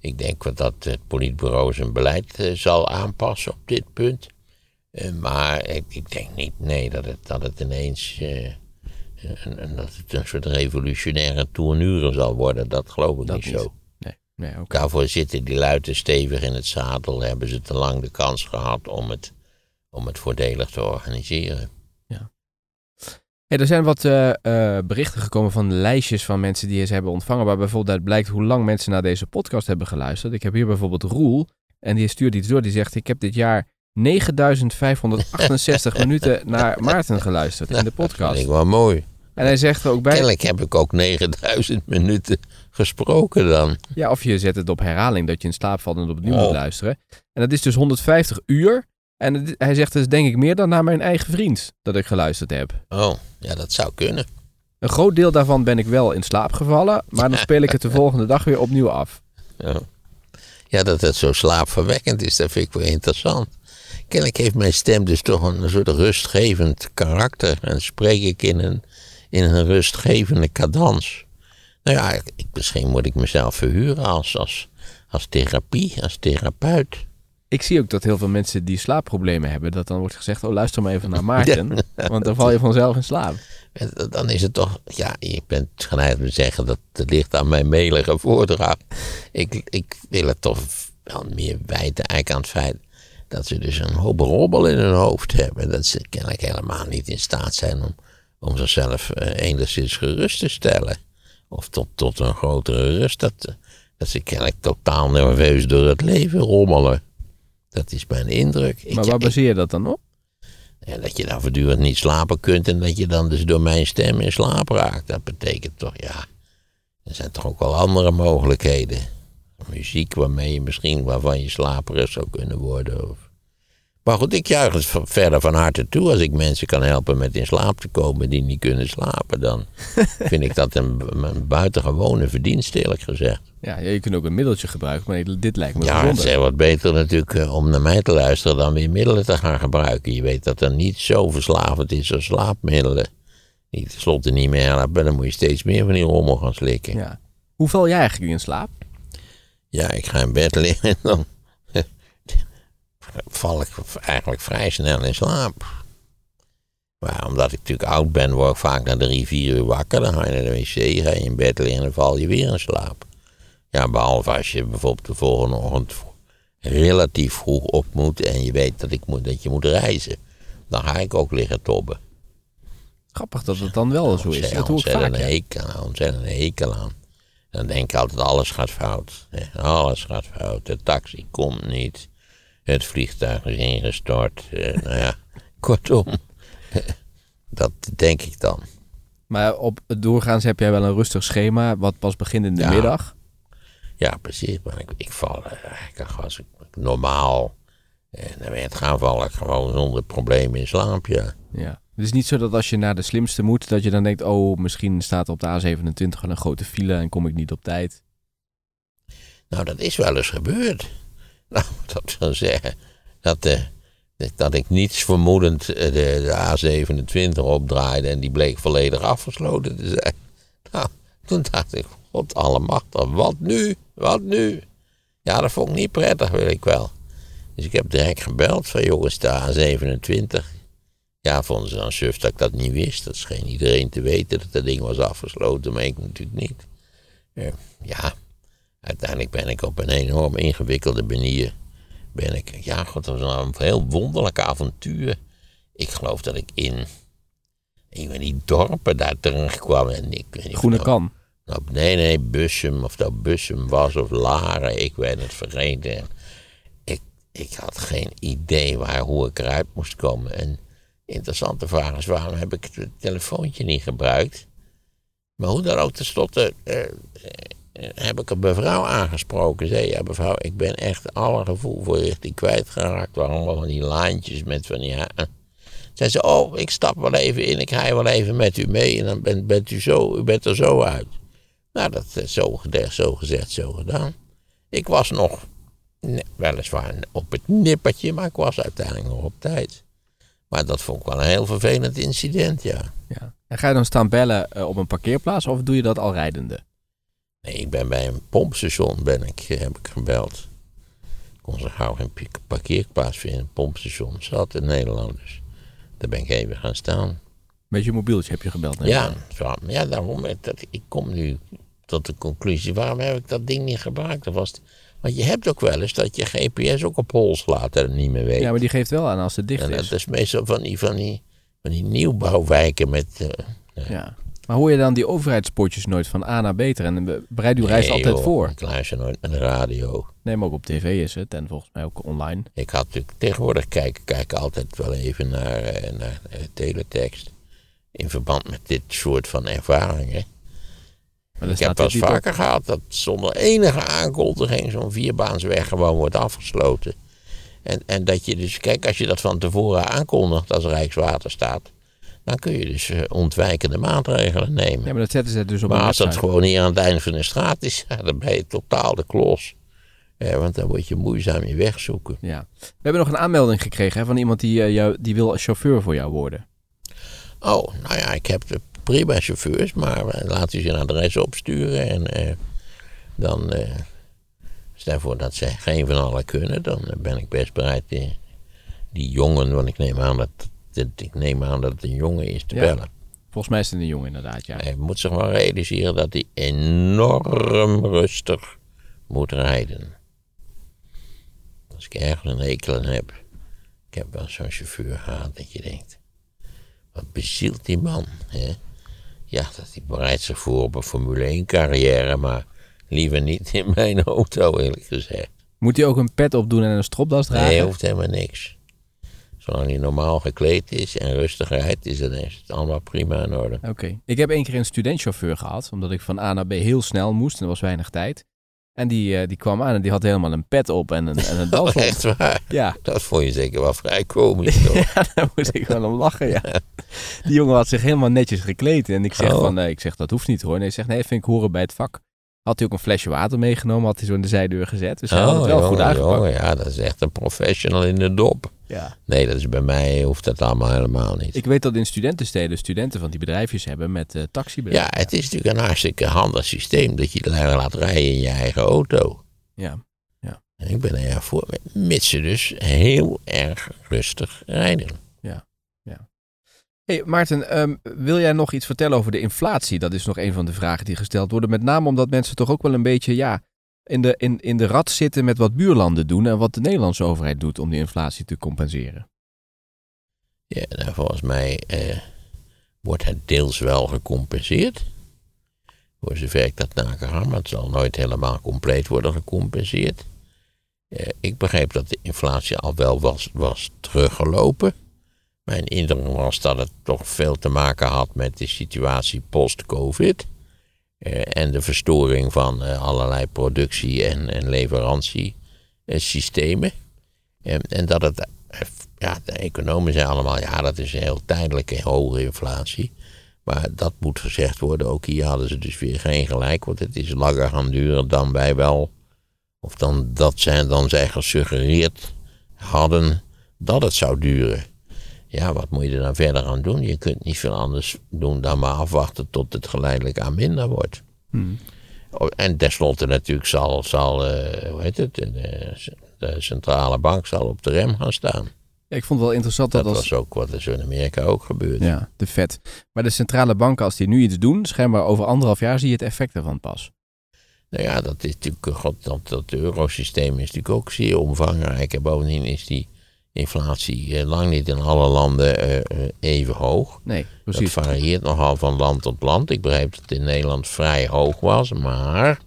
Ik denk dat het politbureau zijn beleid eh, zal aanpassen op dit punt. Eh, maar ik, ik denk niet, nee, dat het, dat het ineens eh, een, dat het een soort revolutionaire tournure zal worden. Dat geloof ik Dat niet niet. zo. nee, nee. Daarvoor zitten die luiten stevig in het zadel. Hebben ze te lang de kans gehad om het, om het voordelig te organiseren. Hey, er zijn wat eh, berichten gekomen van lijstjes van mensen die ze hebben ontvangen. Waar bijvoorbeeld uit blijkt hoe lang mensen naar deze podcast hebben geluisterd. Ik heb hier bijvoorbeeld Roel. En die stuurt iets door. Die zegt: Ik heb dit jaar 9568 <laughs> minuten naar Maarten geluisterd in de Dat vind podcast. ik wel mooi. En hij zegt er ook bij: Kennelijk heb ik ook 9000 minuten gesproken dan. Ja, of je zet het op herhaling dat je in slaap valt en het opnieuw Oh. moet luisteren. En dat is dus 150 uur. En het- hij zegt dus denk ik meer dan naar mijn eigen vriend dat ik geluisterd heb. Oh, ja, dat zou kunnen. Een groot deel daarvan ben ik wel in slaap gevallen, maar dan speel ik het de <laughs> volgende dag weer opnieuw af. Ja. ja, dat het zo slaapverwekkend is, dat vind ik wel interessant. Kennelijk heeft mijn stem dus toch een soort rustgevend karakter. En spreek ik in een, in een rustgevende cadans. Nou ja, ik, misschien moet ik mezelf verhuren als, als, als therapie, als therapeut. Ik zie ook dat heel veel mensen die slaapproblemen hebben, dat dan wordt gezegd, oh luister maar even naar Maarten, <laughs> want dan val je vanzelf in slaap. Dan is het toch, ja, je bent geneigd te zeggen dat het ligt aan mijn melige voordracht. Ik, ik wil het toch wel meer wijten eigenlijk aan het feit dat ze dus een hoop robbel in hun hoofd hebben. Dat ze kennelijk helemaal niet in staat zijn om, om zichzelf eh, enigszins gerust te stellen. Of tot, tot een grotere rust. Dat, dat ze kennelijk totaal nerveus door het leven rommelen. Dat is mijn indruk. Ik- Maar waar baseer je dat dan op? ja, dat je dan voortdurend niet slapen kunt en dat je dan dus door mijn stem in slaap raakt. Dat betekent toch, ja, er zijn toch ook wel andere mogelijkheden. Muziek waarmee je misschien, waarvan je slaperig zou kunnen worden. Of... Maar goed, ik juich het verder van harte toe. Als ik mensen kan helpen met in slaap te komen die niet kunnen slapen, dan <laughs> vind ik dat een, een buitengewone verdienste, eerlijk gezegd. Ja, je kunt ook een middeltje gebruiken, maar dit lijkt me Ja, het is wat beter natuurlijk eh, om naar mij te luisteren dan weer middelen te gaan gebruiken. Je weet dat dat niet zo verslavend is als slaapmiddelen. Die tenslotte niet meer helpen, dan moet je steeds meer van die rommel gaan slikken. Ja, Ja. Hoe val jij eigenlijk in slaap? Ik ga in bed liggen en dan <laughs> val ik eigenlijk vrij snel in slaap. Maar omdat ik natuurlijk oud ben, word ik vaak na drie, vier uur wakker. Dan ga je naar de wc, ga je in bed liggen en val je weer in slaap. Ja, behalve als je bijvoorbeeld de volgende ochtend relatief vroeg op moet en je weet dat, ik moet, dat je moet reizen. Dan ga ik ook liggen tobben. Grappig dat het dan wel zo is. Dat hoor ik vaak. ja. hekel aan, ontzettend hekel aan. Dan denk ik altijd, alles gaat fout. Alles gaat fout. De taxi komt niet. Het vliegtuig is ingestort. eh, nou ja, <laughs> kortom. <laughs> Dat denk ik dan. Maar op het doorgaans heb jij wel een rustig schema, wat pas begint in de Ja. middag. Ja, precies. Maar ik, ik val eh, eigenlijk als ik normaal. En dan het gaan val ik gewoon zonder probleem in slaap, ja. Het is niet zo dat als je naar de slimste moet, dat je dan denkt, oh, misschien staat op de A27 wel een grote file en kom ik niet op tijd. Nou, dat is wel eens gebeurd. <laughs> Nou, dat wil zeggen dat, eh, dat ik niets vermoedend eh, de, de A27 opdraaide en die bleek volledig afgesloten te zijn. <laughs> Nou, Toen dacht ik, god allemachtig, wat nu? Wat nu? Ja, dat vond ik niet prettig, wil ik wel. Dus ik heb direct gebeld van jongens, de A27. Ja, vonden ze dan suf dat ik dat niet wist. Dat scheen iedereen te weten dat dat ding was afgesloten, maar ik natuurlijk niet. Eh, ja, uiteindelijk ben ik op een enorm ingewikkelde manier. Ben ik, ja, god, dat was een heel wonderlijk avontuur. Ik geloof dat ik in een van die dorpen daar terecht kwam. En ik weet niet of Groene nou- kan. nou, nee, nee, Bussum, of dat Bussum was of Laren, ik weet het vergeten. Ik, ik had geen idee waar, hoe ik eruit moest komen. En interessante vraag is, waarom heb ik het telefoontje niet gebruikt? Maar hoe dan ook, tenslotte eh, heb ik een mevrouw aangesproken. Zei, ja mevrouw, ik ben echt alle gevoel voor richting kwijtgeraakt. Allemaal van die laantjes met van. Ja. Zei ze, oh, ik stap wel even in, ik rij wel even met u mee. En dan bent, bent u, zo, u bent er zo uit. Nou, dat is zo, gezegd, zo gezegd, zo gedaan. Ik was nog, weliswaar op het nippertje, maar ik was uiteindelijk nog op tijd. Maar dat vond ik wel een heel vervelend incident, ja. Ja. En ga je dan staan bellen eh, op een parkeerplaats of doe je dat al rijdende? Nee, ik ben bij een pompstation, ben ik, eh, heb ik gebeld. Ik kon zo gauw geen parkeerplaats vinden. Een pompstation zat in Nederland, dus daar ben ik even gaan staan. Met je mobieltje heb je gebeld. Ja, zo, ja daarom. Dat, ik kom nu tot de conclusie, waarom heb ik dat ding niet gebruikt? Dat was, want je hebt ook wel eens dat je GPS ook op hol slaat en niet meer weet. Ja, maar die geeft wel aan als het dicht en dat is. is meestal van die, van die, van die nieuwbouwwijken met... eh, Ja. Maar hoor je dan die overheidspotjes nooit van A naar beter? En eh, bereid uw reis nee, altijd joh, voor. Ik luister nooit naar de radio. Nee, maar ook op tv is het. En volgens mij ook online. Ik had natuurlijk tegenwoordig kijken, kijken altijd wel even naar, eh, naar eh, teletext. In verband met dit soort van ervaringen. Ik heb wel eens op. vaker gehad dat zonder enige aankondiging zo'n vierbaansweg gewoon wordt afgesloten. En, en dat je dus, kijk, als je dat van tevoren aankondigt als Rijkswaterstaat, dan kun je dus eh, ontwijkende maatregelen nemen. Ja, maar dat zetten ze dus op maar als dat gewoon hier aan het einde van de straat is, <laughs> dan ben je totaal de klos. Eh, want dan word je moeizaam je weg zoeken. Ja. We hebben nog een aanmelding gekregen hè, van iemand die, eh, jou, die wil chauffeur voor jou worden. Oh, nou ja, ik heb de prima chauffeurs, maar eh, laat u zijn adres opsturen. En eh, dan, eh, stel voor dat ze geen van allen kunnen, dan ben ik best bereid die, die jongen, want ik neem aan dat, dat, ik neem aan dat het een jongen is, te Ja. bellen. Volgens mij is het een jongen inderdaad, ja. Hij moet zich wel realiseren dat hij enorm rustig moet rijden. Als ik ergens een hekel aan heb, ik heb wel zo'n chauffeur gehad dat je denkt, wat bezielt die man? Hè? Ja, dat hij bereidt zich voor op een Formule 1 carrière, maar liever niet in <laughs> mijn auto eerlijk gezegd. Moet hij ook een pet opdoen en een stropdas dragen? Nee, hoeft helemaal niks. Zolang hij normaal gekleed is en rustig rijdt, is het, is het allemaal prima in orde. Oké. Ik heb één keer een studentchauffeur gehad, omdat ik van A naar B heel snel moest en er was weinig tijd. En die, eh, die kwam aan en die had helemaal een pet op en een, en een <laughs> das op. Echt waar? Ja, Dat vond je zeker wel vrij komisch, toch? <laughs> ja, daar moest ik wel om lachen, ja. <laughs> Die jongen had zich helemaal netjes gekleed. En ik zeg Oh. van, nee, ik zeg, dat hoeft niet hoor. Nee, ik zeg, nee, vind ik horen bij het vak. Had hij ook een flesje water meegenomen, had hij zo in de zijdeur gezet. Dus hij had het wel jongen, goed aangepakt. jongen, ja, dat is echt een professional in de dop. Ja. Nee, dat is bij mij, hoeft dat allemaal helemaal niet. Ik weet dat in studentensteden studenten van die bedrijfjes hebben met eh ja, taxibedrijven. het is natuurlijk een hartstikke handig systeem dat je laat rijden in je eigen auto. Ja. En ik ben er erg voor, mits ze dus heel erg rustig rijden. Hey Maarten, ehm, wil jij nog iets vertellen over de inflatie? Dat is nog een van de vragen die gesteld worden. Met name omdat mensen toch ook wel een beetje ja, in, de, in, in de rat zitten met wat buurlanden doen en wat de Nederlandse overheid doet om die inflatie te compenseren. Ja, nou, volgens mij eh, wordt het deels wel gecompenseerd. Voor zover ik dat nagegaan, maar het zal nooit helemaal compleet worden gecompenseerd. Eh, ik begreep dat de inflatie al wel was, was teruggelopen. Mijn indruk was dat het toch veel te maken had met de situatie post-COVID. Eh, en de verstoring van eh, allerlei productie- en, en leverantiesystemen. En, en dat het, eh, ja, de economen zijn allemaal, ja, dat is een heel tijdelijke hoge inflatie. Maar dat moet gezegd worden, ook hier hadden ze dus weer geen gelijk, want het is langer gaan duren dan wij wel, of dan dat zij, dan zij gesuggereerd hadden dat het zou duren. Ja, wat moet je er dan verder aan doen? Je kunt niet veel anders doen dan maar afwachten tot het geleidelijk aan minder wordt. Hmm. Oh, En tenslotte natuurlijk zal, zal eh, hoe heet het, de, de centrale bank zal op de rem gaan staan. Ja, ik vond het wel interessant dat, Dat als... was ook wat er zo in Amerika ook gebeurt. Ja, de vet. Maar de centrale banken, als die nu iets doen, schijnbaar over anderhalf jaar zie je het effect ervan pas. Nou ja, dat is natuurlijk, eh, god, dat, dat eurosysteem is natuurlijk ook zeer omvangrijk. En bovendien is die inflatie eh, lang niet in alle landen eh, eh, even hoog. Nee, precies. varieert nogal van land tot land. Ik begreep dat het in Nederland vrij hoog was, maar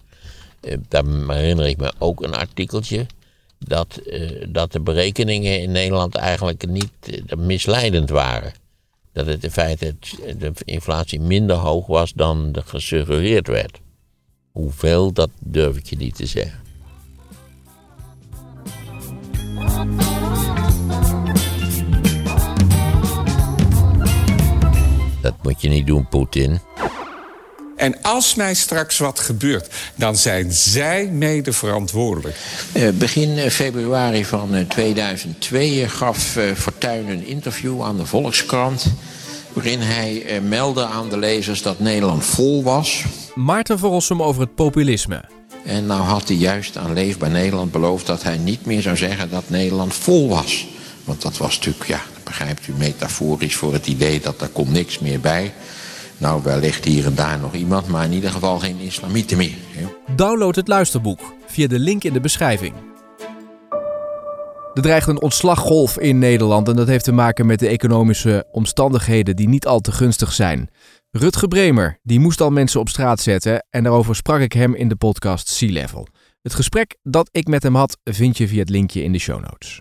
daar herinner ik me ook een artikeltje. Dat, dat de berekeningen in Nederland eigenlijk niet misleidend waren. Dat het in feite het- de inflatie minder hoog was dan er gesuggereerd werd. Hoeveel, dat durf ik je niet te zeggen. Dat moet je niet doen, Poetin. En als mij straks wat gebeurt, dan zijn zij mede verantwoordelijk. Eh, begin eh, februari van eh, 2002 gaf eh, Fortuyn een interview aan de Volkskrant. waarin hij eh, meldde aan de lezers dat Nederland vol was. Maarten Verrossum over het populisme. En nou had hij juist aan Leefbaar Nederland beloofd dat hij niet meer zou zeggen dat Nederland vol was. Want dat was natuurlijk, ja, begrijpt u, metaforisch voor het idee dat er komt niks meer bij. Nou, wellicht hier en daar nog iemand, maar in ieder geval geen islamieten meer. Download het luisterboek via de link in de beschrijving. Er dreigt een ontslaggolf in Nederland en dat heeft te maken met de economische omstandigheden die niet al te gunstig zijn. Rutge Bremer, die moest al mensen op straat zetten en daarover sprak ik hem in de podcast Sea Level. Het gesprek dat ik met hem had vind je via het linkje in de show notes.